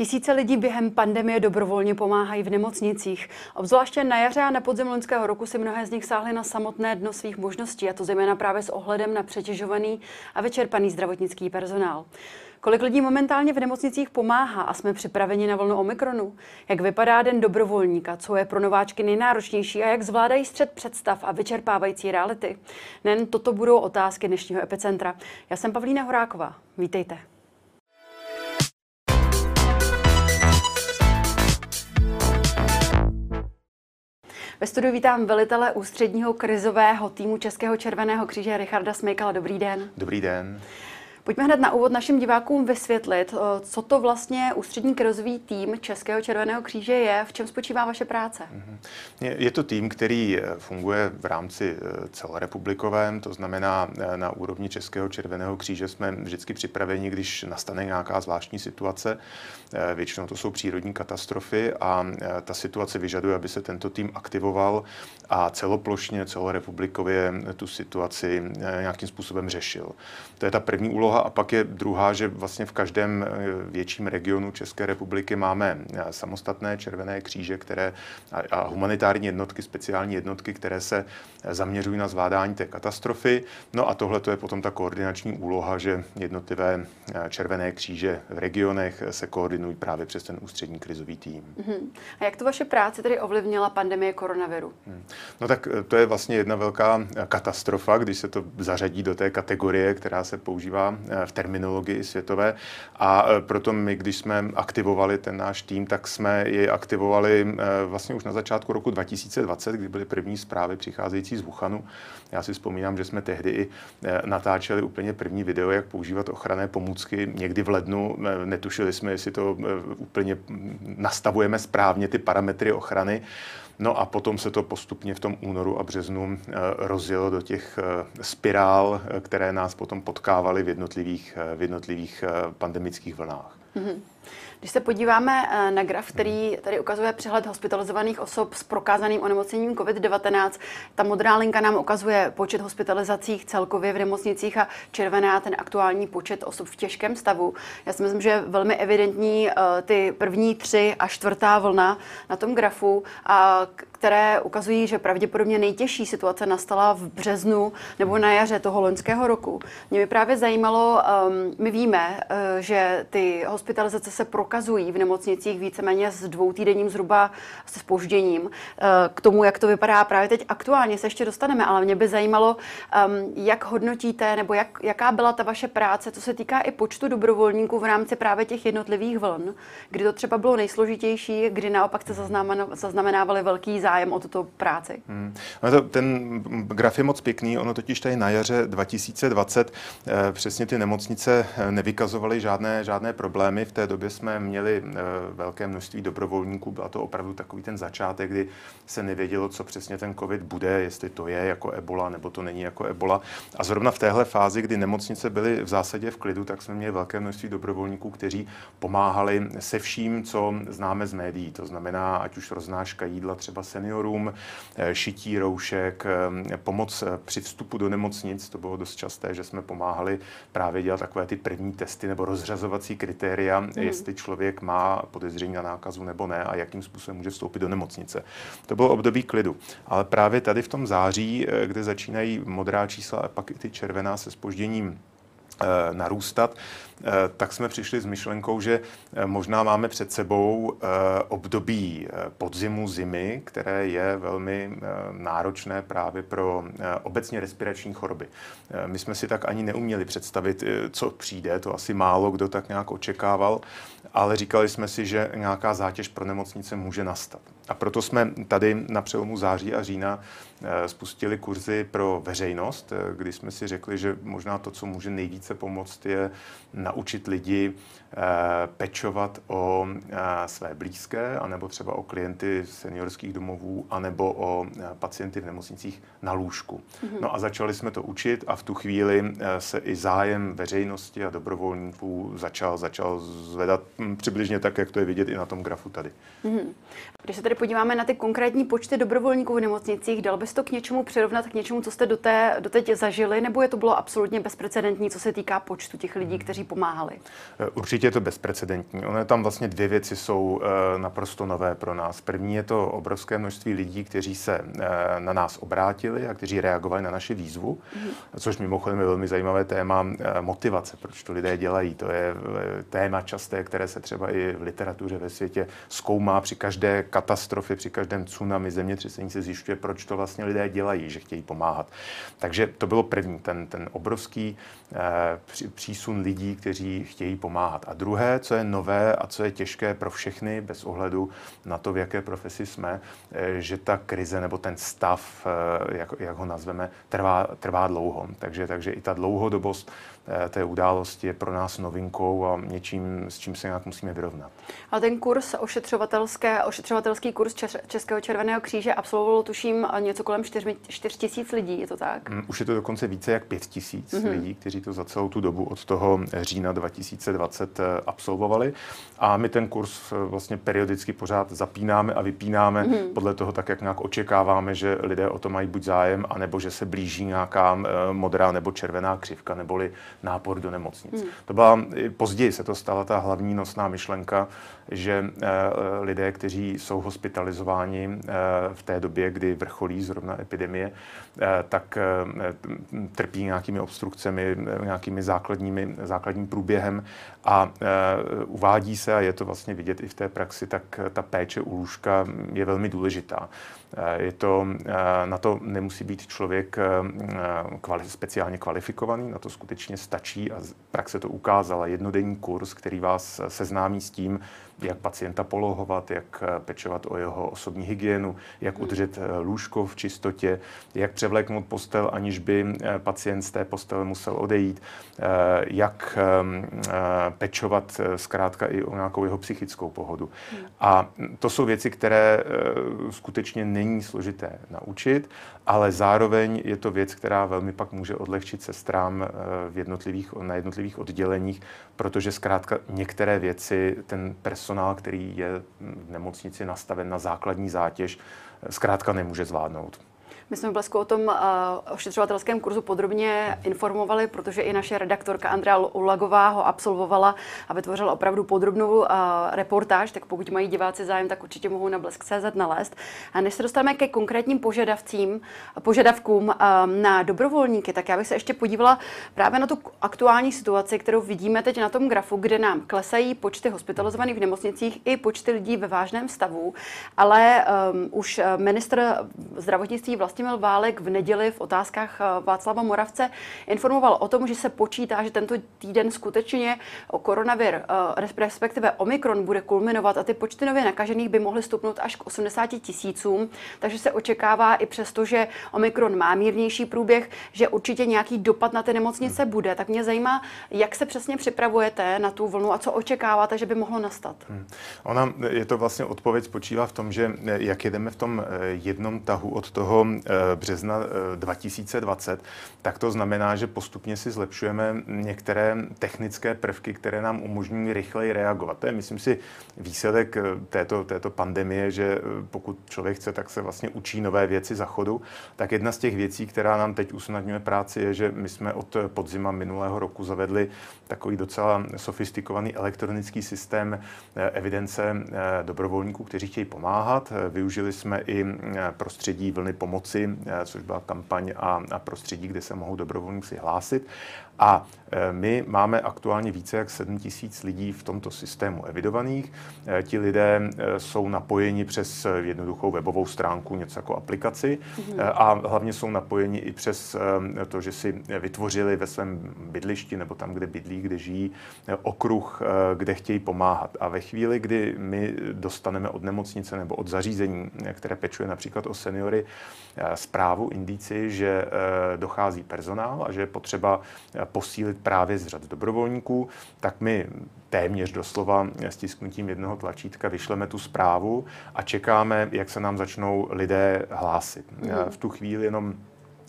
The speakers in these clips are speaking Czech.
Tisíce lidí během pandemie dobrovolně pomáhají v nemocnicích. Obzvláště na jaře a na podzim loňského roku si mnohé z nich sáhly na samotné dno svých možností, a to zejména právě s ohledem na přetěžovaný a vyčerpaný zdravotnický personál. Kolik lidí momentálně v nemocnicích pomáhá a jsme připraveni na vlnu Omikronu? Jak vypadá den dobrovolníka? Co je pro nováčky nejnáročnější a jak zvládají střed představ a vyčerpávající reality? Nen toto budou otázky dnešního epicentra. Já jsem Pavlína Horáková. Vítejte. Ve studiu vítám velitele ústředního krizového týmu Českého červeného kříže Richarda Smejkala. Dobrý den. Dobrý den. Pojďme hned na úvod našim divákům vysvětlit, eh, co to vlastně ústřední krizový tým Českého červeného kříže je, v čem spočívá vaše práce. Mhm. Je to tým, který eh, funguje v rámci eh, celorepublikovém, to znamená na úrovni Českého červeného kříže jsme vždycky připraveni, když nastane nějaká zvláštní situace. Většinou to jsou přírodní katastrofy a ta situace vyžaduje, aby se tento tým aktivoval a celoplošně, celorepublikově tu situaci nějakým způsobem řešil. To je ta první úloha a pak je druhá, že vlastně v každém eh, větším regionu České republiky máme eh, samostatné červené kříže, které a humanitární jednotky, speciální jednotky, které se eh, zaměřují na zvládání té katastrofy. No a tohle to je potom ta koordinační úloha, že jednotlivé červené kříže v regionech se koordinují právě přes ten ústřední krizový tým. Uh-huh. A jak to vaše práce tedy ovlivnila pandemie koronaviru? Hmm. No tak to je vlastně jedna velká katastrofa, když se to zařadí do té kategorie, která se používá v terminologii světové. A eh, proto my, když jsme aktivovali ten náš tým, tak jsme jej aktivovali eh, vlastně už na začátku roku 2020, kdy byly první zprávy přicházející z Wuhanu. Já si vzpomínám, že jsme tehdy i natáčeli úplně první video, jak používat ochranné pomůcky někdy v lednu. Netušili jsme, jestli to úplně nastavujeme správně, ty parametry ochrany. No a potom se to postupně v tom únoru a březnu eh, rozjelo do těch eh, spirál, eh, které nás potom potkávaly v jednotlivých, v jednotlivých pandemických vlnách. Mm-hmm. Když se podíváme eh, na graf, který tady ukazuje přehled hospitalizovaných osob s prokázaným onemocněním COVID-19, ta modrá linka nám ukazuje počet hospitalizací celkově v nemocnicích a červená ten aktuální počet osob v těžkém stavu. Já si myslím, že je velmi evidentní eh, ty první tři a čtvrtá vlna na tom grafu, a které ukazují, že pravděpodobně nejtěžší situace nastala v březnu nebo na jaře toho loňského roku. Mě by právě zajímalo, um, my víme, uh, že ty hospitalizace se prokazují v nemocnicích víceméně s dvoutýdenním zhruba se spožděním. Uh, k tomu, jak to vypadá právě teď aktuálně, se ještě dostaneme, ale mě by zajímalo, um, jak hodnotíte, nebo jak, jaká byla ta vaše práce, co se týká i počtu dobrovolníků v rámci právě těch jednotlivých vln, kdy to třeba bylo nejsložitější, kdy naopak jste zaznamenávali velký zájem zájem o tuto práci. Hmm. To, ten graf je moc pěkný, ono totiž tady na jaře 2020 eh, přesně ty nemocnice eh, nevykazovaly žádné, žádné problémy. V té době jsme měli eh, velké množství dobrovolníků, byla to opravdu takový ten začátek, kdy se nevědělo, co přesně ten COVID bude, jestli to je jako ebola nebo to není jako ebola. A zrovna v téhle fázi, kdy nemocnice byly v zásadě v klidu, tak jsme měli velké množství dobrovolníků, kteří pomáhali se vším, co známe z médií. To znamená, ať už roznáška jídla třeba se seniorům, eh, šití roušek, eh, pomoc eh, při vstupu do nemocnic. To bylo dost časté, že jsme pomáhali právě dělat takové ty první testy nebo rozřazovací kritéria, mm. jestli člověk má podezření na nákazu nebo ne a jakým způsobem může vstoupit do nemocnice. To bylo období klidu. Ale právě tady v tom září, kde začínají modrá čísla a pak i ty červená se spožděním narůstat, Eh, tak jsme přišli s myšlenkou, že eh, možná máme před sebou eh, období podzimu, zimy, které je velmi náročné právě pro obecně respirační choroby. My jsme si tak ani neuměli představit, co přijde, to asi málo kdo tak nějak očekával, ale říkali jsme si, že nějaká zátěž pro nemocnice může nastat. A proto jsme tady na přelomu září a října spustili kurzy pro veřejnost, kdy jsme si řekli, že možná to, co může nejvíce pomoct, je naučit lidi eh, pečovat o eh, své blízké, anebo třeba o klienty seniorských domovů, anebo o eh, pacienty v nemocnicích na lůžku. Mm-hmm. No a začali jsme to učit a v tu chvíli se i zájem veřejnosti a dobrovolníků začal, začal zvedat hm, přibližně tak, jak to je vidět i na tom grafu tady. Mm-hmm. Když se tedy podíváme na ty konkrétní počty dobrovolníků v nemocnicích, dal bys to k něčemu přirovnat, k něčemu, co jste doté, doteď zažili, nebo je to bylo absolutně bezprecedentní, co se týká počtu těch lidí, kteří pomáhali? Eh, určitě je to bezprecedentní. Ono je tam vlastně dvě věci jsou eh, naprosto nové pro nás. První je to obrovské množství lidí, kteří se na nás obrátili a kteří reagovali na naši výzvu, mm. což mimochodem je velmi zajímavé téma motivace, proč to lidé dělají. To je téma časté, které se třeba i v literatuře ve světě zkoumá při každé katastrofě, při každém tsunami, zemětřesení se zjišťuje, proč to vlastně lidé dělají, že chtějí pomáhat. Takže to bylo první, ten, ten obrovský eh, přísun lidí, kteří chtějí pomáhat. A druhé, co je nové a co je těžké pro všechny, bez ohledu na to, v jaké profesi jsme, eh, že ta krize nebo ten stav, eh, jak, jak ho nazveme, trvá, trvá dlouho. Takže, takže i ta dlouhodobost té události je pro nás novinkou a něčím, s čím se nějak musíme vyrovnat. A ten kurz ošetřovatelské, ošetřovatelský kurz Českého červeného kříže absolvovalo tuším něco kolem 4, 4 tisíc lidí, je to tak? Mm, už je to dokonce více jak 5 tisíc mm-hmm. lidí, kteří to za celou tu dobu od toho října 2020 eh, absolvovali. A my ten kurz eh, vlastně periodicky pořád zapínáme a vypínáme mm-hmm. podle toho tak, jak nějak očekáváme, že lidé o to mají buď zájem, anebo že se blíží nějaká modrá nebo červená křivka, neboli nápor do nemocnic. Hmm. To byla, později se to stala ta hlavní nosná myšlenka, že eh, lidé, kteří jsou hospitalizováni eh, v té době, kdy vrcholí zrovna epidemie, eh, tak trpí nějakými obstrukcemi, nějakými základními, základním průběhem a uvádí se, a je to vlastně vidět i v té praxi, tak ta péče u lůžka je velmi důležitá. Je to, na to nemusí být člověk kvali, speciálně kvalifikovaný, na to skutečně stačí a praxe to ukázala. Jednodenní kurz, který vás seznámí s tím, jak pacienta polohovat, jak eh, pečovat o jeho osobní hygienu, jak hmm. udržet eh, lůžko v čistotě, jak převléknout postel, aniž by eh, pacient z té postele musel odejít, jak ehm, pečovat zkrátka i o nějakou jeho psychickou pohodu. Hmm. A to jsou věci, které skutečně není složité naučit, ale zároveň je to věc, která velmi pak může odlehčit sestrám v jednotlivých, na jednotlivých odděleních, protože zkrátka některé věci ten personál, který je v nemocnici nastaven na základní zátěž, zkrátka nemůže zvládnout. My jsme v Blesku o tom uh, ošetřovatelském kurzu podrobně informovali, protože i naše redaktorka Andrea Ulagová ho absolvovala a vytvořila opravdu podrobnou uh, reportáž, tak pokud mají diváci zájem, tak určitě mohou na blesk.cz nalézt. A než se dostaneme ke konkrétním požadavcím, požadavkům uh, na dobrovolníky, tak já bych se ještě podívala právě na tu aktuální situaci, kterou vidíme teď na tom grafu, kde nám klesají počty hospitalizovaných v nemocnicích i počty lidí ve vážném stavu, ale um, už ministr zdravotnictví vlastně Vlastimil Válek v neděli v otázkách eh, Václava Moravce informoval o tom, že se počítá, že tento týden skutečně o koronavir, eh, respektive Omikron, bude kulminovat a ty počty nově nakažených by mohly stupnout až k 80 tisícům. Takže se očekává i přesto, že Omikron má mírnější průběh, že určitě nějaký dopad na ty nemocnice hmm. bude. Tak mě zajímá, jak se přesně připravujete na tu vlnu a co očekáváte, že by mohlo nastat. Hmm. Ona je to vlastně odpověď spočívá v tom, že eh, jak jedeme v tom jednom tahu od toho března 2020, eh, tak to znamená, že postupně si zlepšujeme některé technické prvky, které nám umožňují rychleji reagovat. To je, myslím si, výsledek eh, této, této pandemie, že pokud člověk chce, tak se vlastně učí nové věci za chodu. Tak jedna z těch věcí, která nám teď usnadňuje práci, je, že my jsme od podzima minulého roku zavedli takový docela sofistikovaný elektronický systém evidence dobrovolníků, kteří chtějí pomáhat. Využili jsme i prostředí vlny pomoci eh, což byla kampaň a, a prostředí, kde se mohou dobrovolníci hlásit. A e, my máme aktuálně více jak 7 tisíc lidí v tomto systému evidovaných. E, ti lidé e, jsou napojeni přes jednoduchou webovou stránku, něco jako aplikaci mm-hmm. a hlavně jsou napojeni i přes to, že si vytvořili ve svém bydlišti nebo tam, kde bydlí, kde žijí, okruh, kde chtějí pomáhat. A ve chvíli, kdy my dostaneme od nemocnice nebo od zařízení, které pečuje například o seniory, zprávu, indici, že dochází personál a že je potřeba posílit právě z řad dobrovolníků, tak my téměř doslova stisknutím jednoho tlačítka vyšleme tu zprávu a čekáme, jak se nám začnou lidé hlásit. Mm. V tu chvíli jenom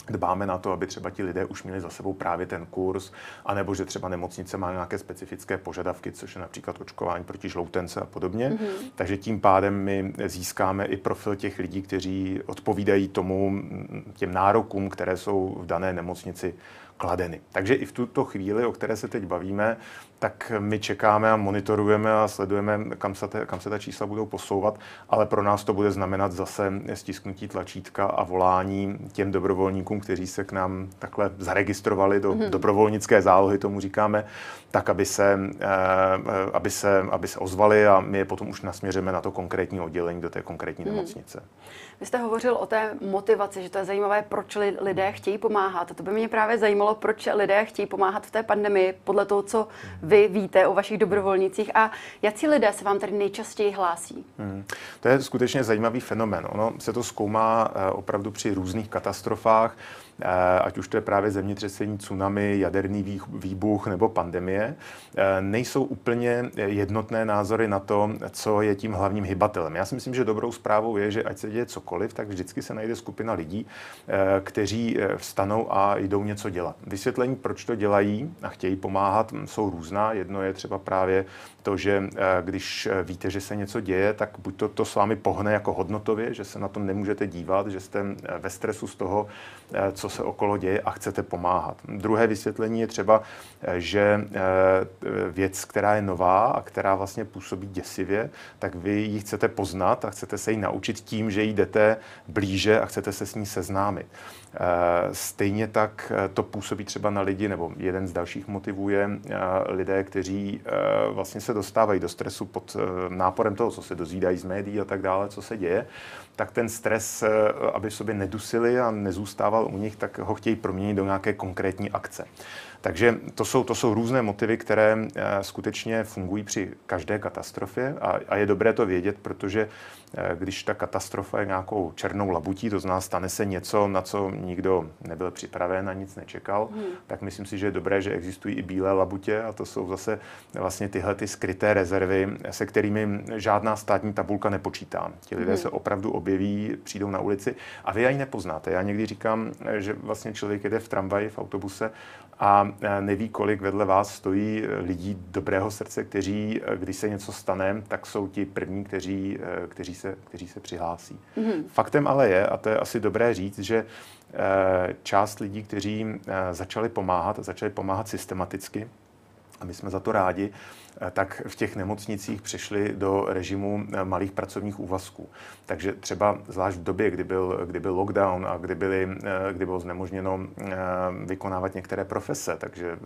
dbáme na to, aby třeba ti lidé už měli za sebou právě ten kurz, anebo že třeba nemocnice má nějaké specifické požadavky, což je například očkování proti žloutence a podobně. Mm-hmm. Takže tím pádem my získáme i profil těch lidí, kteří odpovídají tomu těm nárokům, které jsou v dané nemocnici kladeny. Takže i v tuto chvíli, o které se teď bavíme, tak my čekáme a monitorujeme a sledujeme, kam se, te, kam se ta čísla budou posouvat, ale pro nás to bude znamenat zase stisknutí tlačítka a volání těm dobrovolníkům, kteří se k nám takhle zaregistrovali do mm-hmm. dobrovolnické zálohy, tomu říkáme, tak aby se, eh, aby, se, aby se ozvali a my je potom už nasměříme na to konkrétní oddělení do té konkrétní mm. nemocnice. Vy jste hovořil o té motivaci, že to je zajímavé, proč lidé chtějí pomáhat. To by mě právě zajímalo, proč lidé chtějí pomáhat v té pandemii, podle toho, co vy víte o vašich dobrovolnicích a jaký lidé se vám tady nejčastěji hlásí? Hmm. To je skutečně zajímavý fenomén. Ono se to zkoumá eh, opravdu při různých katastrofách. Eh, ať už to je právě zemětřesení, tsunami, jaderný výbuch nebo pandemie, eh, nejsou úplně jednotné názory na to, co je tím hlavním hybatelem. Já si myslím, že dobrou zprávou je, že ať se děje cokoliv, tak vždycky se najde skupina lidí, eh, kteří vstanou a jdou něco dělat. Vysvětlení, proč to dělají a chtějí pomáhat, hm, jsou různá. Jedno je třeba právě to, že když víte, že se něco děje, tak buď to, to s vámi pohne jako hodnotově, že se na to nemůžete dívat, že jste ve stresu z toho, co se okolo děje a chcete pomáhat. Druhé vysvětlení je třeba, eh, že eh, věc, která je nová a která vlastně působí děsivě, tak vy ji chcete poznat a chcete se ji naučit tím, že jdete blíže a chcete se s ní seznámit. Eh, stejně tak to působí třeba na lidi, nebo jeden z dalších motivů je lidé, kteří vlastně se dostávají do stresu pod náporem toho, co se dozvídají z médií a tak dále, co se děje tak ten stres, eh, aby v sobě nedusili a nezůstával u nich, tak ho chtějí proměnit do nějaké konkrétní akce. Takže to jsou, to jsou různé motivy, které eh, skutečně fungují při každé katastrofě a, a je dobré to vědět, protože eh, když ta katastrofa je nějakou černou labutí, to znamená, stane se něco, na co nikdo nebyl připraven a nic nečekal, hmm. tak myslím si, že je dobré, že existují i bílé labutě a to jsou zase vlastně tyhle ty skryté rezervy, se kterými žádná státní tabulka nepočítá. Ti lidé hmm. se opravdu objeví, přijdou na ulici a vy ani nepoznáte. Já někdy říkám, že vlastně člověk jede v tramvaji, v autobuse a e, neví, kolik vedle vás stojí e, lidí dobrého srdce, kteří, e, když se něco stane, tak jsou ti první, kteří, kteří, se, kteří se přihlásí. Mm-hmm. Faktem ale je, a to je asi dobré říct, že část lidí, kteří začali pomáhat, začali pomáhat systematicky, a my jsme za to rádi, tak v těch nemocnicích přešli do režimu eh, malých pracovních úvazků. Takže třeba zvlášť v době, kdy byl, kdy byl lockdown a kdy, byly, eh, kdy bylo znemožněno vykonávat některé profese, takže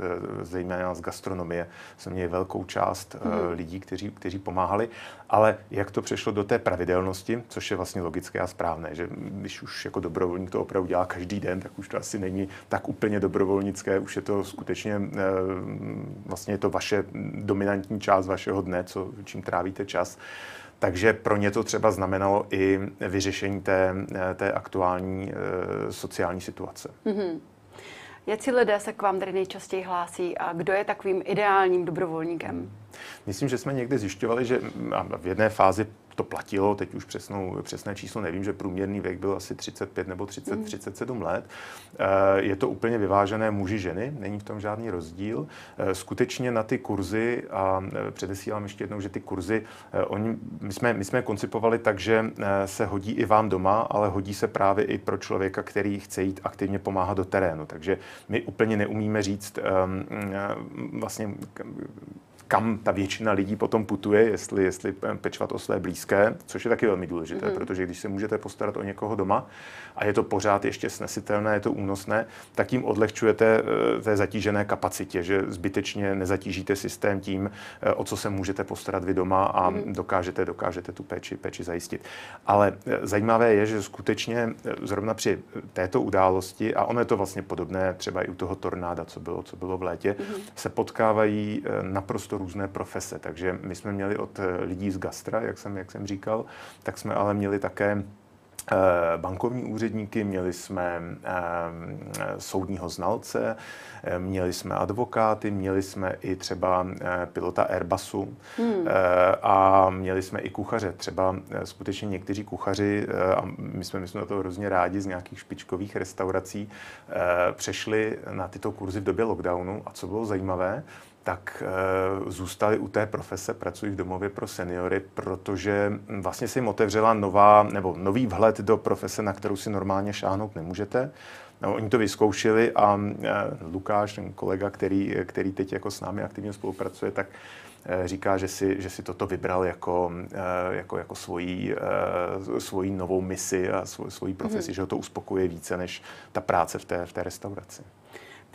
zejména z gastronomie jsme měli velkou část mm. lidí, kteří, kteří pomáhali, ale jak to přešlo do té pravidelnosti, což je vlastně logické a správné, že když už jako dobrovolník to opravdu dělá každý den, tak už to asi není tak úplně dobrovolnické, už je to skutečně vlastně je to vaše dominantní dominantní část vašeho dne, co, čím trávíte čas. Takže pro ně to třeba znamenalo i vyřešení té, té aktuální e, sociální situace. Mm-hmm. Jaký lidé se k vám tady nejčastěji hlásí a kdo je takovým ideálním dobrovolníkem? Myslím, že jsme někde zjišťovali, že v jedné fázi to platilo, teď už přesnou, přesné číslo nevím, že průměrný věk byl asi 35 nebo 30, mm. 37 let. Eh, je to úplně vyvážené muži, ženy, není v tom žádný rozdíl. Eh, skutečně na ty kurzy, a eh, předesílám ještě jednou, že ty kurzy, oni, my, jsme, my jsme koncipovali tak, že se hodí i vám doma, ale hodí se právě i pro člověka, který chce jít aktivně pomáhat do terénu. Takže my úplně neumíme říct ehm, vlastně kam ta většina lidí potom putuje, jestli, jestli pečovat o své blízké, což je taky velmi důležité, mm. protože když se můžete postarat o někoho doma a je to pořád ještě snesitelné, je to únosné, tak tím odlehčujete eh, té zatížené kapacitě, že zbytečně nezatížíte systém tím, eh, o co se můžete postarat vy doma a mm. dokážete, dokážete tu péči, péči zajistit. Ale eh, zajímavé je, že skutečně zrovna při této události, a ono je to vlastně podobné třeba i u toho tornáda, co bylo, co bylo v létě, mm. se potkávají naprosto to různé profese. Takže my jsme měli od eh, lidí z gastra, jak jsem, jak jsem říkal, tak jsme ale měli také bankovní úředníky, měli jsme soudního znalce, měli jsme advokáty, měli jsme i třeba pilota Airbusu hmm. a měli jsme i kuchaře. Třeba skutečně někteří kuchaři, a my jsme, my jsme na to hrozně rádi z nějakých špičkových restaurací, přešli na tyto kurzy v době lockdownu a co bylo zajímavé, tak e, zůstali u té profese, pracují v domově pro seniory, protože vlastně se jim otevřela nová, nebo nový vhled do profese, na kterou si normálně šáhnout nemůžete. No, oni to vyzkoušeli a e, Lukáš, ten kolega, který, který teď jako s námi aktivně spolupracuje, tak e, říká, že si, že si toto vybral jako, e, jako, jako svoji, svoji novou misi a svoj, svoji profesi, mm-hmm. že ho to uspokuje více než ta práce v té, v té restauraci.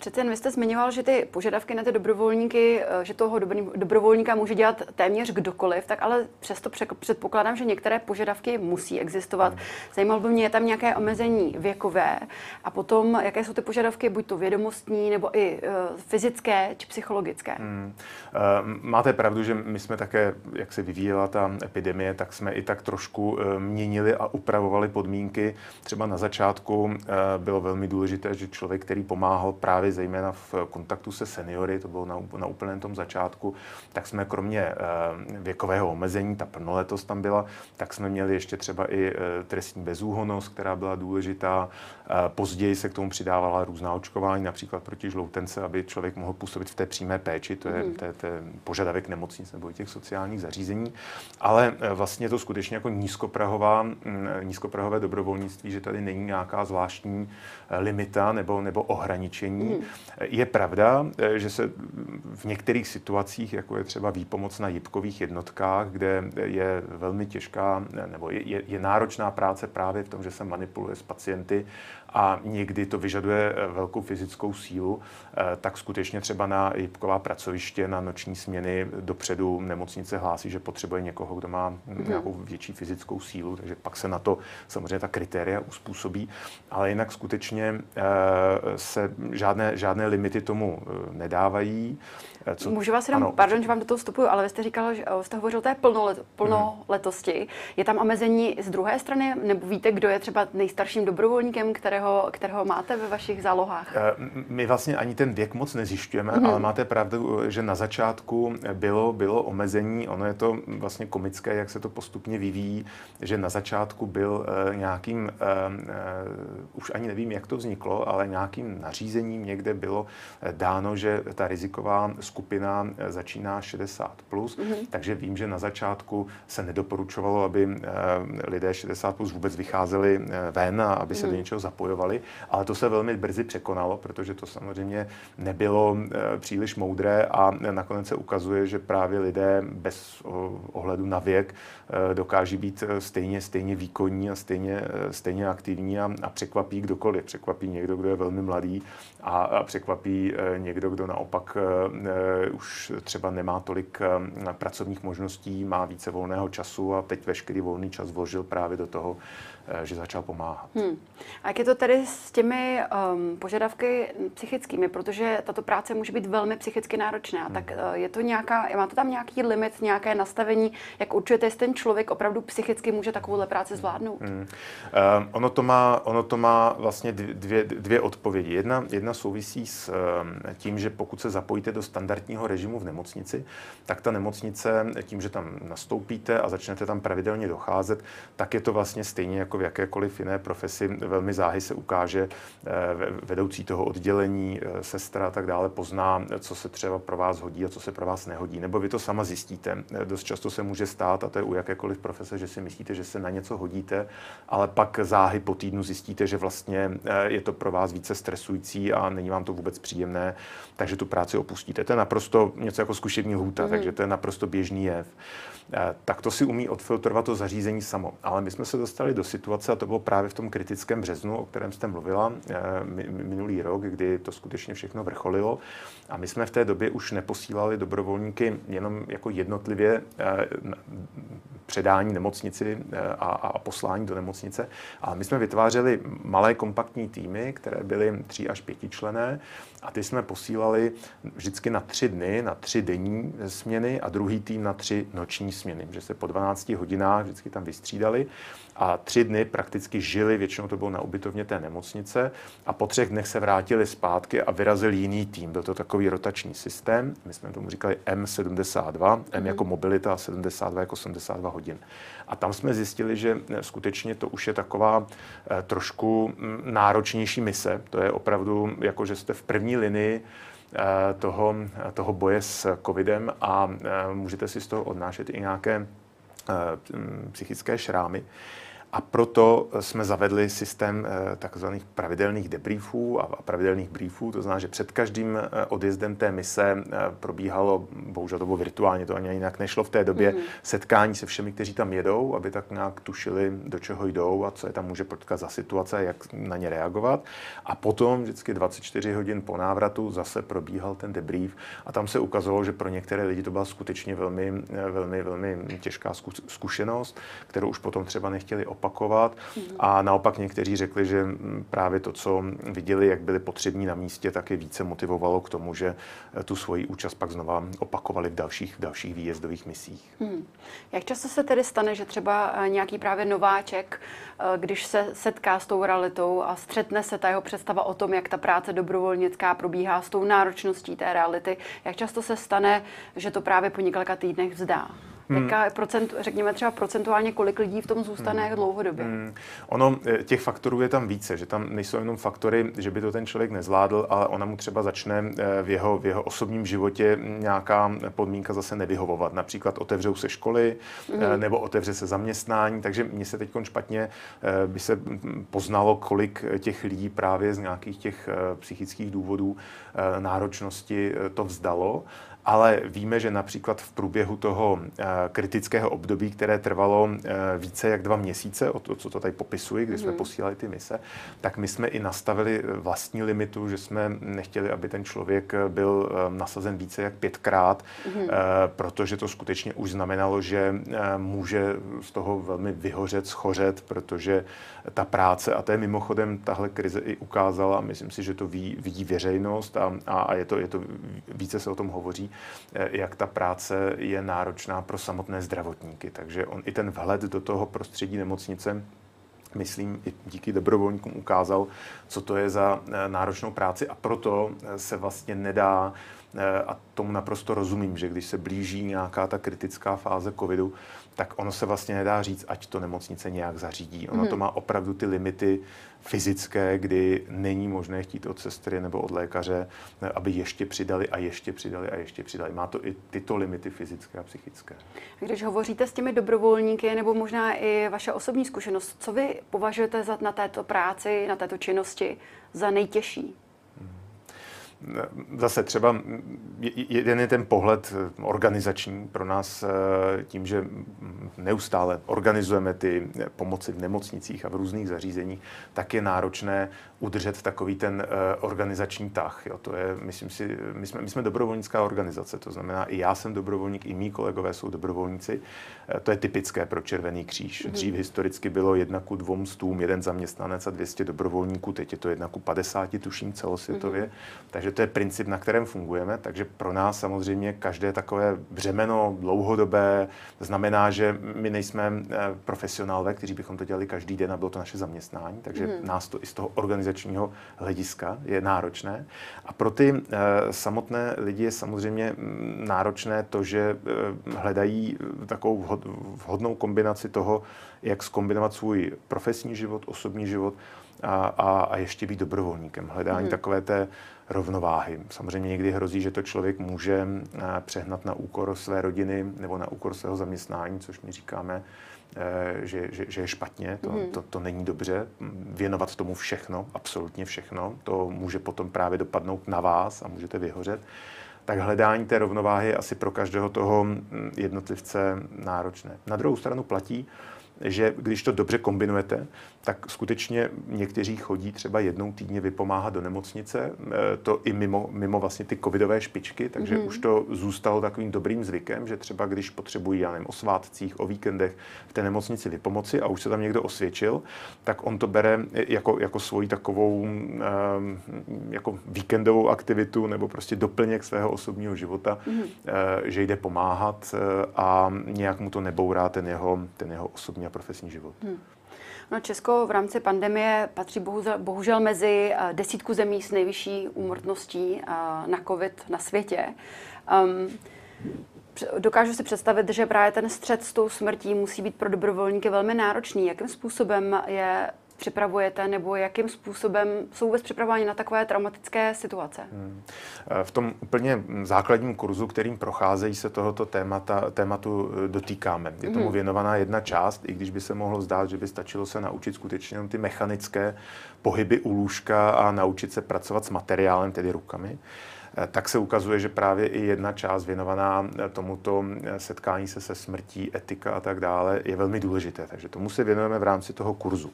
Přece jen vy jste zmiňoval, že ty požadavky na ty dobrovolníky, eh, že toho dobrovolníka může dělat téměř kdokoliv, tak ale přesto předpokládám, že některé požadavky musí existovat. Zajímalo by mě, je tam nějaké omezení věkové a potom, jaké jsou ty požadavky, buď to vědomostní, nebo i uh, fyzické či psychologické. Hmm. Uh, máte pravdu, že my jsme také, jak se vyvíjela ta epidemie, tak jsme i tak trošku měnili a upravovali podmínky. Třeba na začátku bylo velmi důležité, že člověk, který pomáhal právě zejména v kontaktu se seniory, to bylo na, na úplném tom začátku, tak jsme kromě eh, věkového omezení, ta plnoletost tam byla, tak jsme měli ještě třeba i eh, trestní bezúhonost, která byla důležitá. Eh, později se k tomu přidávala různá očkování, například proti žloutence, aby člověk mohl působit v té přímé péči, to je, mm. to je, to je požadavek nemocnic nebo i těch sociálních zařízení. Ale vlastně to skutečně jako nízkoprahová, mm, nízkoprahové dobrovolnictví, že tady není nějaká zvláštní limita nebo, nebo ohraničení. Mm. Je pravda, že se v některých situacích, jako je třeba výpomoc na jibkových jednotkách, kde je velmi těžká nebo je, je náročná práce právě v tom, že se manipuluje s pacienty a někdy to vyžaduje eh, velkou fyzickou sílu, eh, tak skutečně třeba na jibková pracoviště, na noční směny dopředu nemocnice hlásí, že potřebuje někoho, kdo má mm-hmm. nějakou větší fyzickou sílu, takže pak se na to samozřejmě ta kritéria uspůsobí, ale jinak skutečně eh, se žádné, žádné limity tomu nedávají. Co? Můžu vás jenom, ano. pardon, že vám do toho vstupuju, ale vy jste říkal, že jste hovořil o té plnolet, plnoletosti. Hmm. Je tam omezení z druhé strany, nebo víte, kdo je třeba nejstarším dobrovolníkem, kterého, kterého máte ve vašich zálohách? Eh, my vlastně ani ten věk moc nezjišťujeme, hmm. ale máte pravdu, že na začátku bylo, bylo omezení, ono je to vlastně komické, jak se to postupně vyvíjí, že na začátku byl nějakým, už ani nevím, jak to vzniklo, ale nějakým nařízením někde bylo dáno, že ta riziková skupina eh, začíná 60 plus, mm-hmm. takže vím, že na začátku se nedoporučovalo, aby eh, lidé 60 plus vůbec vycházeli eh, ven a aby se mm-hmm. do mhm. něčeho zapojovali, ale to se velmi brzy překonalo, protože to samozřejmě nebylo příliš moudré a nakonec se ukazuje, že právě lidé bez ohledu na věk dokáží být stejně, stejně výkonní a stejně, stejně aktivní a, a překvapí kdokoliv. Překvapí někdo, kdo je velmi mladý a, a překvapí někdo, kdo naopak už třeba nemá tolik eh, pracovních možností, má více volného času a teď veškerý volný čas vložil právě do toho, Eh, že začal pomáhat. Hmm. A jak je to tedy s těmi um, požadavky psychickými, protože tato práce může být velmi psychicky náročná, hmm. tak uh, je to nějaká, máte tam nějaký limit, nějaké nastavení, jak určujete, jestli ten člověk opravdu psychicky může takovouhle práci zvládnout? Hmm. Um, ono, to má, ono to má vlastně dvě, dvě odpovědi. Jedna, jedna souvisí s um, tím, že pokud se zapojíte do standardního režimu v nemocnici, tak ta nemocnice tím, že tam nastoupíte a začnete tam pravidelně docházet, tak je to vlastně stejně jako v jakékoliv jiné profesi velmi záhy se ukáže eh, vedoucí toho oddělení, eh, sestra a tak dále pozná, co se třeba pro vás hodí a co se pro vás nehodí. Nebo vy to sama zjistíte. Eh, dost často se může stát, a to je u jakékoliv profese, že si myslíte, že se na něco hodíte, ale pak záhy po týdnu zjistíte, že vlastně je to pro vás více stresující a není vám to vůbec příjemné, takže tu práci opustíte. To je naprosto něco jako zkušební lhůta, mm. takže to je naprosto běžný jev. Tak to si umí odfiltrovat to zařízení samo. Ale my jsme se dostali do situace, situace, a to bylo právě v tom kritickém březnu, o kterém jste mluvila eh, minulý rok, kdy to skutečně všechno vrcholilo. A my jsme v té době už neposílali dobrovolníky jenom jako jednotlivě eh, předání nemocnici a, a poslání do nemocnice. A my jsme vytvářeli malé kompaktní týmy, které byly tří až pětičlené a ty jsme posílali vždycky na tři dny, na tři denní směny a druhý tým na tři noční směny, že se po 12 hodinách vždycky tam vystřídali a tři dny prakticky žili, většinou to bylo na ubytovně té nemocnice a po třech dnech se vrátili zpátky a vyrazil jiný tým. Byl to takový rotační systém, my jsme tomu říkali M72, mm-hmm. M jako mobilita a 72 jako 72 hodin. A tam jsme zjistili, že skutečně to už je taková eh, trošku mm, náročnější mise. To je opravdu jako, že jste v první linii eh, toho, toho boje s covidem a eh, můžete si z toho odnášet i nějaké psychické šrámy. A proto jsme zavedli systém eh, takzvaných pravidelných debriefů a pravidelných briefů. To znamená, že před každým eh, odjezdem té mise eh, probíhalo, bohužel to bylo virtuálně, to ani jinak nešlo v té době, mm. setkání se všemi, kteří tam jedou, aby tak nějak tušili, do čeho jdou a co je tam může potkat za situace, jak na ně reagovat. A potom vždycky 24 hodin po návratu zase probíhal ten debrief a tam se ukazovalo, že pro některé lidi to byla skutečně velmi, velmi, velmi těžká zkušenost, kterou už potom třeba nechtěli opakovat. A naopak někteří řekli, že právě to, co viděli, jak byli potřební na místě, tak je více motivovalo k tomu, že tu svoji účast pak znova opakovali v dalších, v dalších výjezdových misích. Hmm. Jak často se tedy stane, že třeba eh, nějaký právě nováček, eh, když se setká s tou realitou a střetne se ta jeho představa o tom, jak ta práce dobrovolnická probíhá s tou náročností té reality, jak často se stane, že to právě po několika týdnech vzdá? Hmm. Jaká procent, řekněme třeba procentuálně, kolik lidí v tom zůstane hmm. dlouhodobě? Hmm. Ono, eh, těch faktorů je tam více, že tam nejsou jenom faktory, že by to ten člověk nezvládl, ale ona mu třeba začne eh, v jeho, v jeho osobním životě nějaká podmínka zase nevyhovovat. Například otevřou se školy hmm. nebo otevře se zaměstnání, takže mně se teď špatně by se poznalo, kolik těch lidí právě z nějakých těch psychických důvodů náročnosti to vzdalo ale víme, že například v průběhu toho eh, kritického období, které trvalo eh, více jak dva měsíce, o to, co to tady popisuji, kdy jsme hmm. posílali ty mise, tak my jsme i nastavili vlastní limitu, že jsme nechtěli, aby ten člověk byl eh, nasazen více jak pětkrát, hmm. protože to skutečně už znamenalo, že může z toho velmi vyhořet, schořet, protože ta práce, a to je mimochodem tahle krize i ukázala, myslím si, že to ví, vidí veřejnost a, a, a je, to, je to, více se o tom hovoří, eh, jak ta práce je náročná pro samotné zdravotníky. Takže on i ten vhled do toho prostředí nemocnice myslím, i díky dobrovolníkům ukázal, co to je za eh, náročnou práci a proto eh, se vlastně nedá a tomu naprosto rozumím, že když se blíží nějaká ta kritická fáze covidu, tak ono se vlastně nedá říct, ať to nemocnice nějak zařídí. Ono hmm. to má opravdu ty limity fyzické, kdy není možné chtít od sestry nebo od lékaře, aby ještě přidali a ještě přidali a ještě přidali. Má to i tyto limity fyzické a psychické. Když hovoříte s těmi dobrovolníky, nebo možná i vaše osobní zkušenost, co vy považujete za, na této práci, na této činnosti za nejtěžší? Zase třeba jeden je ten pohled organizační pro nás eh, tím, že neustále organizujeme ty pomoci v nemocnicích a v různých zařízeních, tak je náročné udržet takový ten eh, organizační tah. Jo. To je, myslím si, my jsme, my jsme dobrovolnická organizace, to znamená, i já jsem dobrovolník, i mý kolegové jsou dobrovolníci. Eh, to je typické pro Červený kříž. Mm-hmm. Dřív historicky bylo jedna ku dvou stům, jeden zaměstnanec a 200 dobrovolníků, teď je to jedna ku 50, tuším celosvětově. Mm-hmm. Takže to je princip, na kterém fungujeme. Takže pro nás samozřejmě každé takové břemeno dlouhodobé znamená, že my nejsme eh, profesionálové, kteří bychom to dělali každý den a bylo to naše zaměstnání. Takže mm-hmm. nás to i z toho organizačního hlediska je náročné. A pro ty eh, samotné lidi je samozřejmě mm, náročné to, že eh, hledají takovou vhodnou kombinaci toho, jak skombinovat svůj profesní život, osobní život a, a, a ještě být dobrovolníkem. Hledání hmm. takové té rovnováhy. Samozřejmě někdy hrozí, že to člověk může přehnat na úkor své rodiny nebo na úkor svého zaměstnání, což my říkáme Eh, že, že, že je špatně, to, mm. to, to není dobře. Věnovat tomu všechno, absolutně všechno, to může potom právě dopadnout na vás a můžete vyhořet. Tak hledání té rovnováhy je asi pro každého toho mm, jednotlivce náročné. Na druhou stranu platí, že když to dobře kombinujete, tak skutečně někteří chodí třeba jednou týdně vypomáhat do nemocnice, eh, to i mimo, mimo vlastně ty covidové špičky, takže mm-hmm. už to zůstalo takovým dobrým zvykem, že třeba když potřebují, já nevím, o svátcích, o víkendech v té nemocnici vypomoci a už se tam někdo osvědčil, tak on to bere jako, jako svoji takovou um, jako víkendovou aktivitu nebo prostě doplněk svého osobního života, mm-hmm. že jde pomáhat a nějak mu to nebourá ten jeho, ten jeho osobní a profesní život. Mm. No, Česko v rámci pandemie patří bohužel, bohužel mezi eh, desítku zemí s nejvyšší úmrtností eh, na COVID na světě. Um, dokážu si představit, že právě ten střed s tou smrtí musí být pro dobrovolníky velmi náročný. Jakým způsobem je připravujete, nebo jakým způsobem jsou vůbec připravováni na takové traumatické situace? Hmm. Eh, v tom úplně základním kurzu, kterým procházejí, se tohoto témata, tématu eh, dotýkáme. Je tomu hmm. věnovaná jedna část, i když by se mohlo zdát, že by stačilo se naučit skutečně ty mechanické pohyby u lůžka a naučit se pracovat s materiálem, tedy rukami. Eh, tak se ukazuje, že právě i jedna část věnovaná eh, tomuto eh, setkání se se smrtí, etika a tak dále je velmi důležité. Takže tomu se věnujeme v rámci toho kurzu.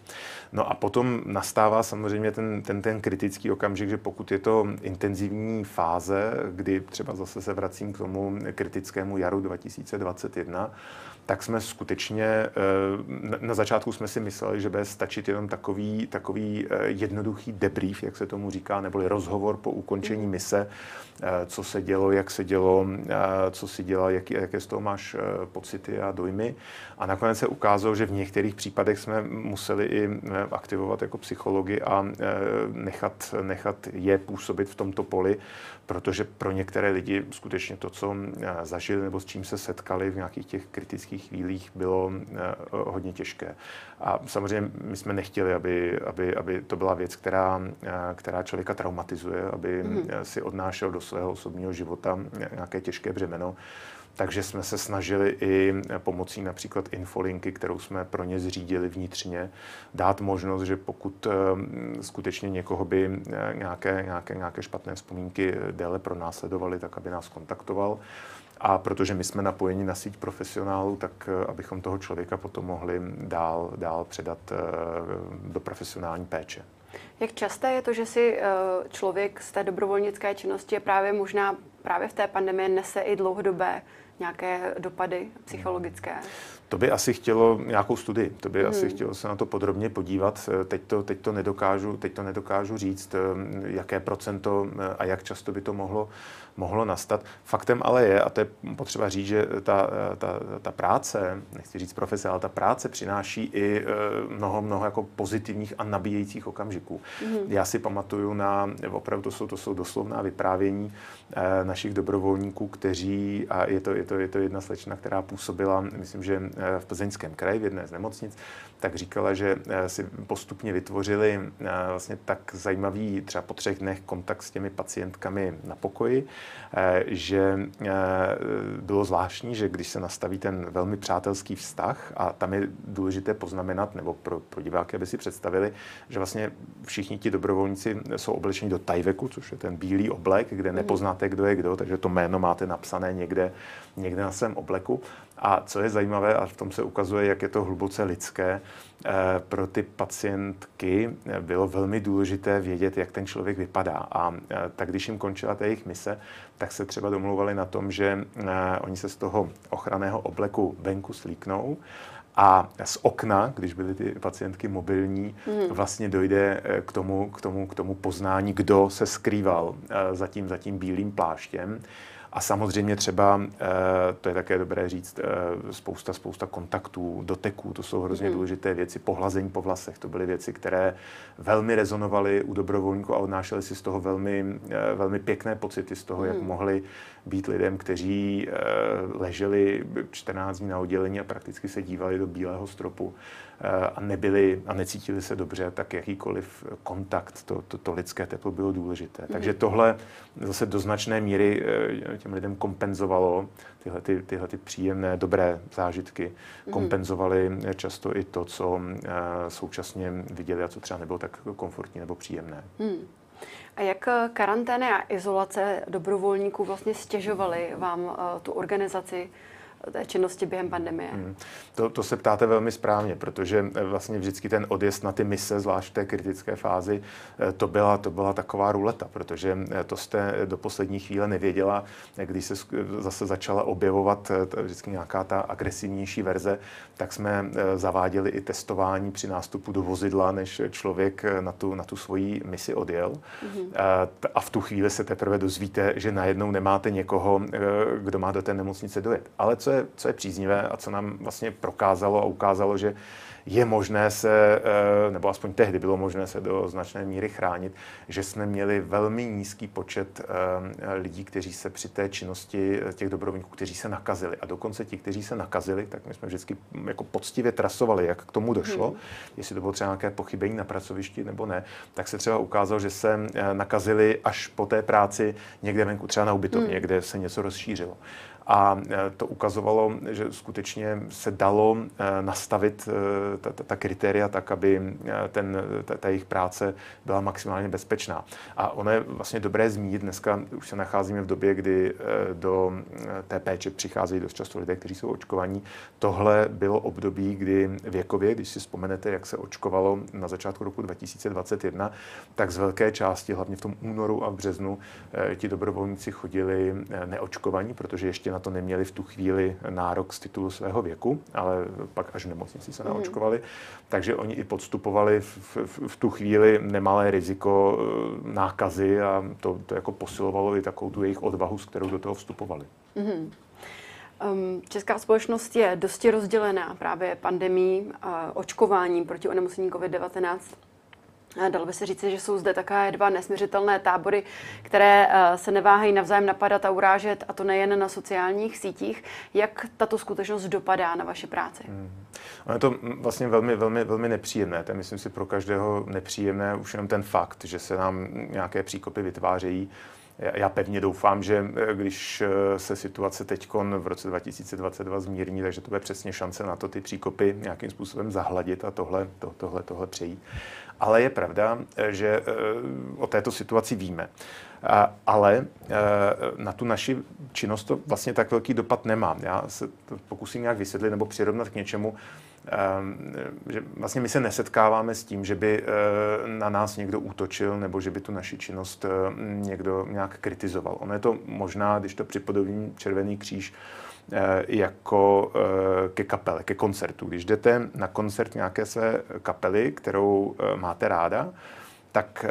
No a potom nastává samozřejmě ten, ten, ten kritický okamžik, že pokud je to intenzivní fáze, kdy třeba zase se vracím k tomu kritickému jaru 2021, tak jsme skutečně, na začátku jsme si mysleli, že bude stačit jenom takový, takový jednoduchý debrief, jak se tomu říká, neboli rozhovor po ukončení mhm. mise, Eh, co se dělo, jak se dělo, eh, co si dělal, jaký, jaké z toho máš eh, pocity a dojmy. A nakonec se ukázalo, že v některých případech jsme museli i aktivovat jako psychologi a nechat, nechat je působit v tomto poli, protože pro některé lidi skutečně to, co zažili nebo s čím se setkali v nějakých těch kritických chvílích, bylo hodně těžké. A samozřejmě my jsme nechtěli, aby, aby, aby to byla věc, která, která člověka traumatizuje, aby mm-hmm. si odnášel do svého osobního života nějaké těžké břemeno. Takže jsme se snažili i pomocí například infolinky, kterou jsme pro ně zřídili vnitřně, dát možnost, že pokud eh, skutečně někoho by eh, nějaké, nějaké, nějaké špatné vzpomínky déle pronásledovaly, tak aby nás kontaktoval. A protože my jsme napojeni na síť profesionálů, tak eh, abychom toho člověka potom mohli dál, dál předat do profesionální péče. Jak časté je to, že si člověk z té dobrovolnické činnosti je právě možná právě v té pandemii nese i dlouhodobé nějaké dopady psychologické? To by asi chtělo nějakou studii, to by hmm. asi chtělo se na to podrobně podívat. Teď to, teď to, nedokážu, teď to nedokážu říct, eh, jaké procento eh, a jak často by to mohlo, mohlo nastat. Faktem ale je, a to je potřeba říct, že ta, ta, ta práce, nechci říct profese, ale ta práce přináší i eh, mnoho, mnoho jako pozitivních a nabíjejících okamžiků. Hmm. Já si pamatuju na, opravdu to jsou, to jsou doslovná vyprávění našich dobrovolníků, kteří, a je to, je to, je to jedna slečna, která působila, myslím, že v Plzeňském kraji v jedné z nemocnic, tak říkala, že si postupně vytvořili vlastně tak zajímavý třeba po třech dnech kontakt s těmi pacientkami na pokoji, že bylo zvláštní, že když se nastaví ten velmi přátelský vztah, a tam je důležité poznamenat, nebo pro, pro diváky, aby si představili, že vlastně všichni ti dobrovolníci jsou oblečeni do tajveku, což je ten bílý oblek, kde mhm. nepoznáte, kdo je kdo, takže to jméno máte napsané někde, někde na svém obleku. A co je zajímavé, a v tom se ukazuje, jak je to hluboce lidské, eh, pro ty pacientky bylo velmi důležité vědět, jak ten člověk vypadá. A eh, tak když jim končila ta jejich mise, tak se třeba domluvali na tom, že eh, oni se z toho ochranného obleku venku slíknou a z okna, když byly ty pacientky mobilní, mm. vlastně dojde k tomu, k, tomu, k tomu poznání, kdo se skrýval za tím, za tím bílým pláštěm. A samozřejmě třeba, eh, to je také dobré říct, eh, spousta, spousta kontaktů, doteků, to jsou hrozně mm. důležité věci, pohlazení po vlasech, to byly věci, které velmi rezonovaly u dobrovolníků a odnášely si z toho velmi, eh, velmi pěkné pocity z toho, mm. jak mhm. mohli být lidem, kteří leželi 14 dní na oddělení a prakticky se dívali do bílého stropu a nebyli a necítili se dobře, tak jakýkoliv kontakt, to, to, to lidské teplo bylo důležité. Mm. Takže tohle zase do značné míry těm lidem kompenzovalo tyhle, ty, tyhle ty příjemné, dobré zážitky, mm. kompenzovaly často i to, co eh, současně viděli a co třeba nebylo tak komfortní nebo příjemné. Mm. A jak karantény a izolace dobrovolníků vlastně stěžovaly vám tu organizaci té činnosti během pandemie? Hmm. To, to se ptáte velmi správně, protože eh, vlastně vždycky ten odjezd na ty mise, zvlášť v té kritické fázi, eh, to byla, to byla taková ruleta, protože eh, to jste do poslední chvíle nevěděla, když se zase začala objevovat vždycky nějaká ta agresivnější verze, tak jsme zaváděli i testování při nástupu do vozidla, než člověk na tu, na tu svoji misi odjel. Mm-hmm. A v tu chvíli se teprve dozvíte, že najednou nemáte někoho, kdo má do té nemocnice dojet. Ale co je je, co je příznivé a co nám vlastně prokázalo a ukázalo, že je možné se, eh, nebo aspoň tehdy bylo možné se do značné míry chránit, že jsme měli velmi nízký počet eh, lidí, kteří se při té činnosti eh, těch dobrovolníků, kteří se nakazili. A dokonce ti, kteří se nakazili, tak my jsme vždycky jako poctivě trasovali, jak k tomu došlo, hmm. jestli to bylo třeba nějaké pochybení na pracovišti nebo ne, tak se třeba ukázalo, že se nakazili až po té práci někde venku, třeba na ubytovně, hmm. kde se něco rozšířilo. A e, to ukazovalo, že skutečně se dalo e, nastavit e, ta, ta, ta kritéria tak, aby ten, ta, ta jejich práce byla maximálně bezpečná. A ono je vlastně dobré zmínit, dneska už se nacházíme v době, kdy do té péče přicházejí dost často lidé, kteří jsou očkovaní. Tohle bylo období, kdy věkově, když si vzpomenete, jak se očkovalo na začátku roku 2021, tak z velké části, hlavně v tom únoru a v březnu, ti dobrovolníci chodili neočkovaní, protože ještě na to neměli v tu chvíli nárok z titulu svého věku, ale pak až v nemocnici se mhm. naočkovali. Mm. Takže oni i podstupovali v, v, v tu chvíli nemalé riziko eh, nákazy a to, to jako posilovalo i takovou tu jejich odvahu, s kterou do toho vstupovali. Mm. Um, česká společnost je dosti rozdělená právě pandemí a očkováním proti onemocnění COVID-19. Dalo by se říct, že jsou zde také dva nesměřitelné tábory, které eh, se neváhají navzájem napadat a urážet, a to nejen na sociálních sítích. Jak tato skutečnost dopadá na vaši práci? Hmm. je to vlastně velmi, velmi, velmi nepříjemné. To je, myslím si, pro každého nepříjemné už jenom ten fakt, že se nám nějaké příkopy vytvářejí. Já pevně doufám, že eh, když eh, se situace teď v roce 2022 zmírní, takže to bude přesně šance na to ty příkopy nějakým způsobem zahladit a tohle, to, tohle, tohle přejít. Ale je pravda, že eh, o této situaci víme. Ale na tu naši činnost to vlastně tak velký dopad nemá. Já se to pokusím nějak vysvětlit nebo přirovnat k něčemu, že vlastně my se nesetkáváme s tím, že by na nás někdo útočil nebo že by tu naši činnost někdo nějak kritizoval. Ono je to možná, když to připodobním Červený kříž, Eh, jako eh, ke kapele, ke koncertu. Když jdete na koncert nějaké své kapely, kterou eh, máte ráda, tak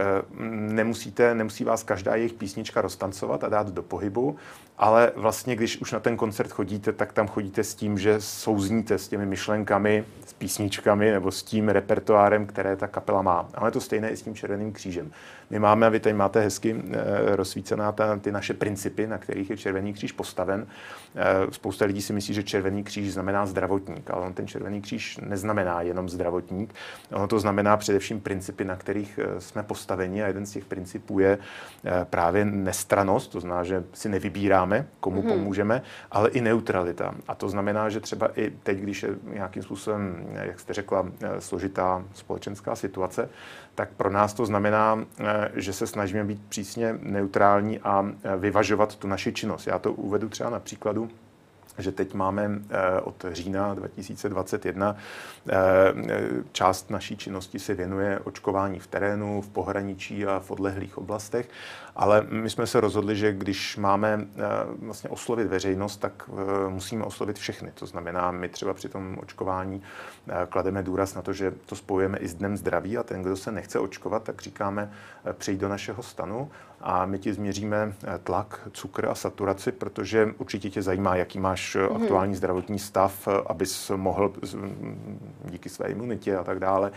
nemusíte, nemusí vás každá jejich písnička roztancovat a dát do pohybu, ale vlastně, když už na ten koncert chodíte, tak tam chodíte s tím, že souzníte s těmi myšlenkami, s písničkami nebo s tím repertoárem, které ta kapela má. Ale to stejné i s tím Červeným křížem. My máme, a vy tady máte hezky e, rozsvícená ta, ty naše principy, na kterých je Červený kříž postaven. E, spousta lidí si myslí, že Červený kříž znamená zdravotník, ale on ten Červený kříž neznamená jenom zdravotník. Ono to znamená především principy, na kterých eh, jsme postaveni a jeden z těch principů je právě nestranost, to znamená, že si nevybíráme děláme, komu hmm. pomůžeme, ale i neutralita. A to znamená, že třeba i teď, když je nějakým způsobem, jak jste řekla, eh, složitá společenská situace, tak pro nás to znamená, eh, že se snažíme být přísně neutrální a eh, vyvažovat tu naši činnost. Já to uvedu třeba na příkladu že teď máme od října 2021 část naší činnosti se věnuje očkování v terénu, v pohraničí a v odlehlých oblastech. Ale my jsme se rozhodli, že když máme eh, vlastně oslovit veřejnost, tak eh, musíme oslovit všechny. To znamená, my třeba při tom očkování eh, klademe důraz na to, že to spojujeme i s Dnem zdraví a ten, kdo se nechce očkovat, tak říkáme, přijď do našeho stanu a my ti změříme tlak, cukr a saturaci, protože určitě tě zajímá, jaký máš mm. aktuální zdravotní stav, abys mohl díky své imunitě a tak dále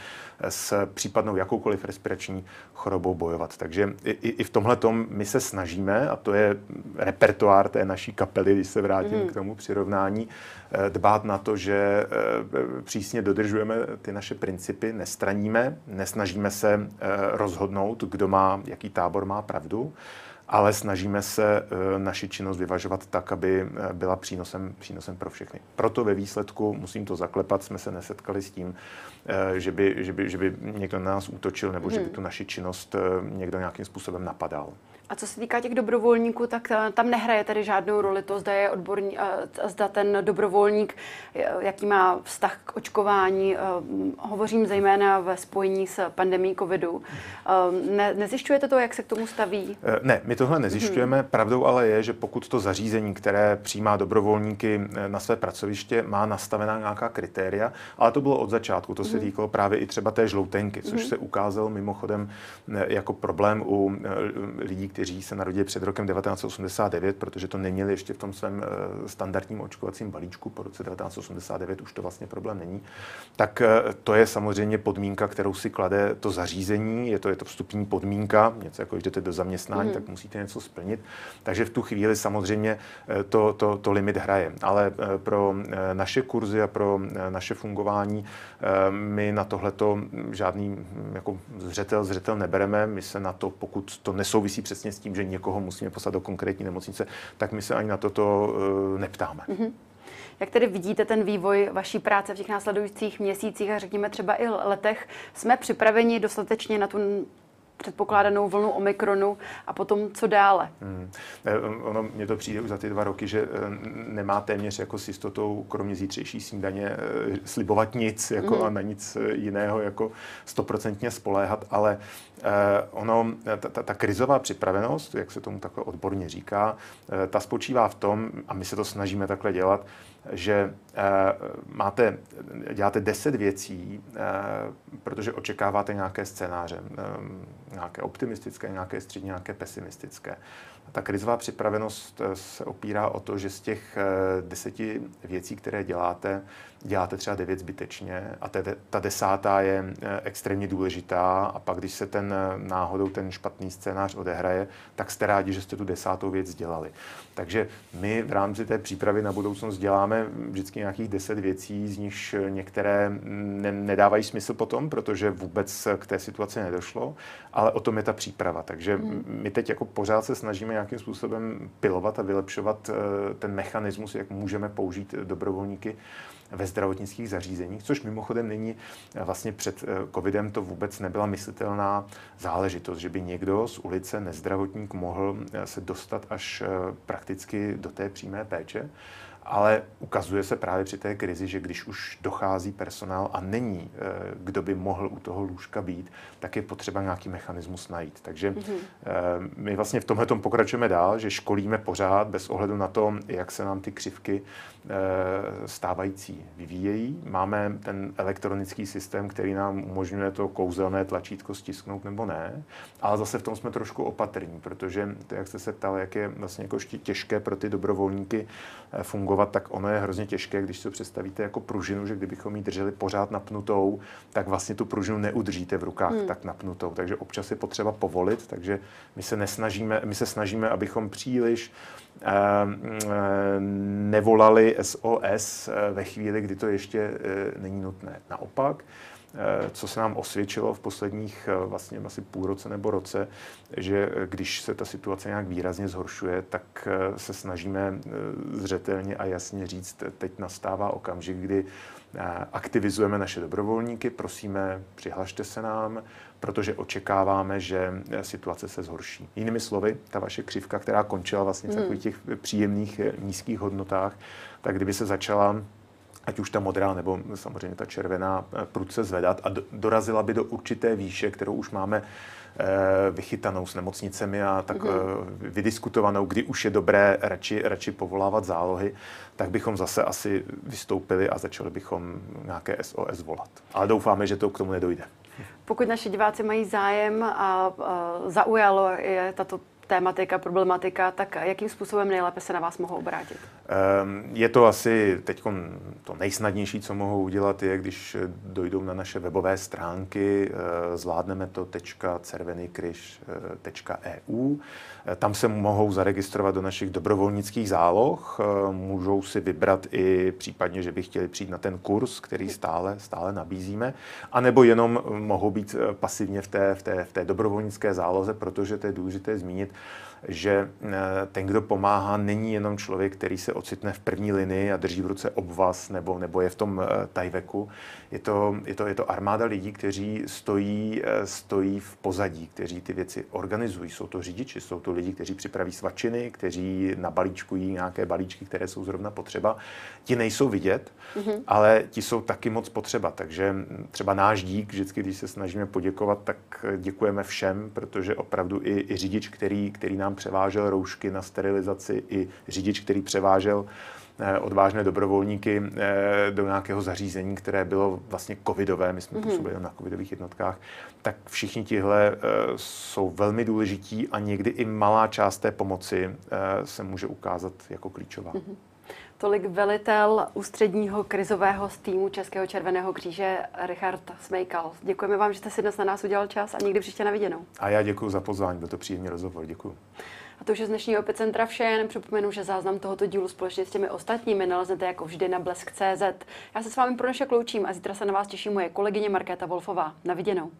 s případnou jakoukoliv respirační chorobou bojovat. Takže i, i v tomhle tom my se snažíme, a to je repertoár té naší kapely, když se vrátím mm. k tomu přirovnání, eh, dbát na to, že eh, přísně dodržujeme ty naše principy, nestraníme, nesnažíme se eh, rozhodnout, kdo má, jaký tábor má pravdu, ale snažíme se naši činnost vyvažovat tak, aby byla přínosem, přínosem pro všechny. Proto ve výsledku, musím to zaklepat, jsme se nesetkali s tím, že by, že by, že by někdo na nás útočil nebo hmm. že by mhm. tu naši činnost někdo nějakým způsobem napadal. A co se týká těch dobrovolníků, tak eh, tam nehraje tedy žádnou roli to, zda je odborní, eh, zda ten dobrovolník, eh, jaký má vztah k očkování. Hovořím zejména ve spojení s pandemí covidu. Ne, nezjišťujete to, jak se k tomu staví? Ne, my tohle nezjišťujeme. Hmm. Pravdou ale je, že pokud to zařízení, které přijímá dobrovolníky na své pracoviště, má nastavená nějaká kritéria, ale to bylo od začátku, to se hmm. týkalo právě i třeba té žloutenky, což hmm. se ukázalo mimochodem jako problém u lidí, kteří se narodili před rokem 1989, protože to neměli ještě v tom svém eh, standardním očkovacím balíčku po roce 1989, už to vlastně problém není, tak eh, to je samozřejmě podmínka, kterou si klade to zařízení, je to, je to vstupní podmínka, něco jako když jdete do zaměstnání, mm. tak musíte něco splnit. Takže v tu chvíli samozřejmě eh, to, to, to limit hraje. Ale pro naše kurzy a pro naše fungování my na tohleto žádný jako zřetel, zřetel nebereme. My se na to, pokud to nesouvisí přesně přesně s tím, že někoho musíme poslat do konkrétní nemocnice, tak my se ani na toto uh, neptáme. Mm-hmm. Jak tedy vidíte ten vývoj vaší práce v těch následujících měsících a řekněme třeba i letech? Jsme připraveni dostatečně na tu předpokládanou vlnu Omikronu a potom co dále? Hmm. Ono mně to přijde už za ty dva roky, že eh, nemá téměř jako s jistotou, kromě zítřejší snídaně, eh, slibovat nic jako hmm. a na nic jiného jako stoprocentně spoléhat, ale ono, ta, ta, ta krizová připravenost, jak se tomu takhle odborně říká, ta spočívá v tom, a my se to snažíme takhle dělat, že máte, děláte deset věcí, protože očekáváte nějaké scénáře nějaké optimistické, nějaké střední, nějaké pesimistické. Ta krizová připravenost eh, se opírá o to, že z těch eh, deseti věcí, které děláte, děláte třeba devět zbytečně a te, ta desátá je eh, extrémně důležitá a pak, když se ten náhodou ten špatný scénář odehraje, tak jste rádi, že jste tu desátou věc dělali. Takže my v rámci té přípravy na budoucnost děláme vždycky nějakých deset věcí, z nichž některé ne, nedávají smysl potom, protože vůbec k té situaci nedošlo, ale o tom je ta příprava. Takže hmm. my teď jako pořád se snažíme nějakým způsobem pilovat a vylepšovat eh, ten mechanismus, jak můžeme použít dobrovolníky ve zdravotnických zařízeních, což mimochodem není eh, vlastně před eh, covidem to vůbec nebyla myslitelná záležitost, že by někdo z ulice nezdravotník mohl se dostat až prakticky do té přímé péče ale ukazuje se právě při té krizi, že když už dochází personál a není, eh, kdo by mohl u toho lůžka být, tak je potřeba nějaký mechanismus najít. Takže mm-hmm. my vlastně v tomhle pokračujeme dál, že školíme pořád bez ohledu na to, jak se nám ty křivky eh, stávající vyvíjejí. Máme ten elektronický systém, který nám umožňuje to kouzelné tlačítko stisknout nebo ne, ale zase v tom jsme trošku opatrní, protože to, jak jste se ptal, jak je vlastně jako těžké pro ty dobrovolníky fungovat, fungovat, tak ono je hrozně těžké, když si to představíte jako pružinu, že kdybychom ji drželi pořád napnutou, tak vlastně tu pružinu neudržíte v rukách hmm. tak napnutou. Takže občas je potřeba povolit, takže my se nesnažíme, my se snažíme, abychom příliš eh, eh nevolali SOS eh, ve chvíli, kdy to ještě eh, není nutné. Naopak, co se nám osvědčilo v posledních eh, vlastně asi půl roce nebo roce, že eh, když se ta situace nějak výrazně zhoršuje, tak se snažíme zřetelně a jasně říct, teď nastává okamžik, kdy aktivizujeme naše dobrovolníky, prosíme, přihlašte se nám, protože očekáváme, že situace se zhorší. Jinými slovy, ta vaše křivka, která končila vlastně v hmm. takových těch příjemných nízkých hodnotách, tak kdyby se začala ať už ta modrá nebo samozřejmě ta červená eh, prudce zvedat a dorazila by do určité výše, kterou už máme eh, vychytanou s nemocnicemi a tak mm-hmm. vydiskutovanou, kdy už je dobré radši, radši povolávat zálohy, tak bychom zase asi vystoupili a začali bychom nějaké SOS volat. Ale doufáme, že to k tomu nedojde. Pokud naši diváci mají zájem a, a zaujalo je tato tématika, problematika, tak jakým způsobem nejlépe se na vás mohou obrátit? Ehm, je to asi teď to nejsnadnější, co mohou udělat, je, když dojdou na naše webové stránky, eh, zvládneme to .cervenykryž.eu. Eh, tam se mohou zaregistrovat do našich dobrovolnických záloh, eh, můžou si vybrat i případně, že by chtěli přijít na ten kurz, který stále, stále nabízíme, anebo jenom mohou být pasivně v té, v té, v té dobrovolnické záloze, protože to je důležité zmínit, že eh, ten, kdo pomáhá, není jenom člověk, který se ocitne v první linii a drží v ruce obvaz nebo, nebo je v tom eh, tajveku. Je to, je, to, je to armáda lidí, kteří stojí, eh, stojí v pozadí, kteří ty věci organizují. Jsou to řidiči, jsou to lidi, kteří připraví svačiny, kteří nabalíčkují nějaké balíčky, které jsou zrovna potřeba. Ti nejsou vidět, mm-hmm. ale ti jsou taky moc potřeba. Takže třeba náš dík, vždycky, když se snažíme poděkovat, tak děkujeme všem, protože opravdu i, i řidič, který, který nám nám převážel roušky na sterilizaci i řidič, který převážel eh, odvážné dobrovolníky eh, do nějakého zařízení, které bylo vlastně covidové, my jsme mm-hmm. působili na covidových jednotkách, tak všichni tihle eh, jsou velmi důležití a někdy i malá část té pomoci se může ukázat jako klíčová. Mm-hmm. Tolik velitel ústředního krizového týmu Českého červeného kříže Richard Smejkal. Děkujeme vám, že jste si dnes na nás udělal čas a někdy příště na viděnou. A já děkuji za pozvání, byl to příjemný rozhovor. Děkuji. A to už je z dnešního Epicentra vše, jen připomenu, že záznam tohoto dílu společně s těmi ostatními naleznete jako vždy na blesk.cz. Já se s vámi pro naše kloučím a zítra se na vás těší moje kolegyně Markéta Wolfová. Na viděnou.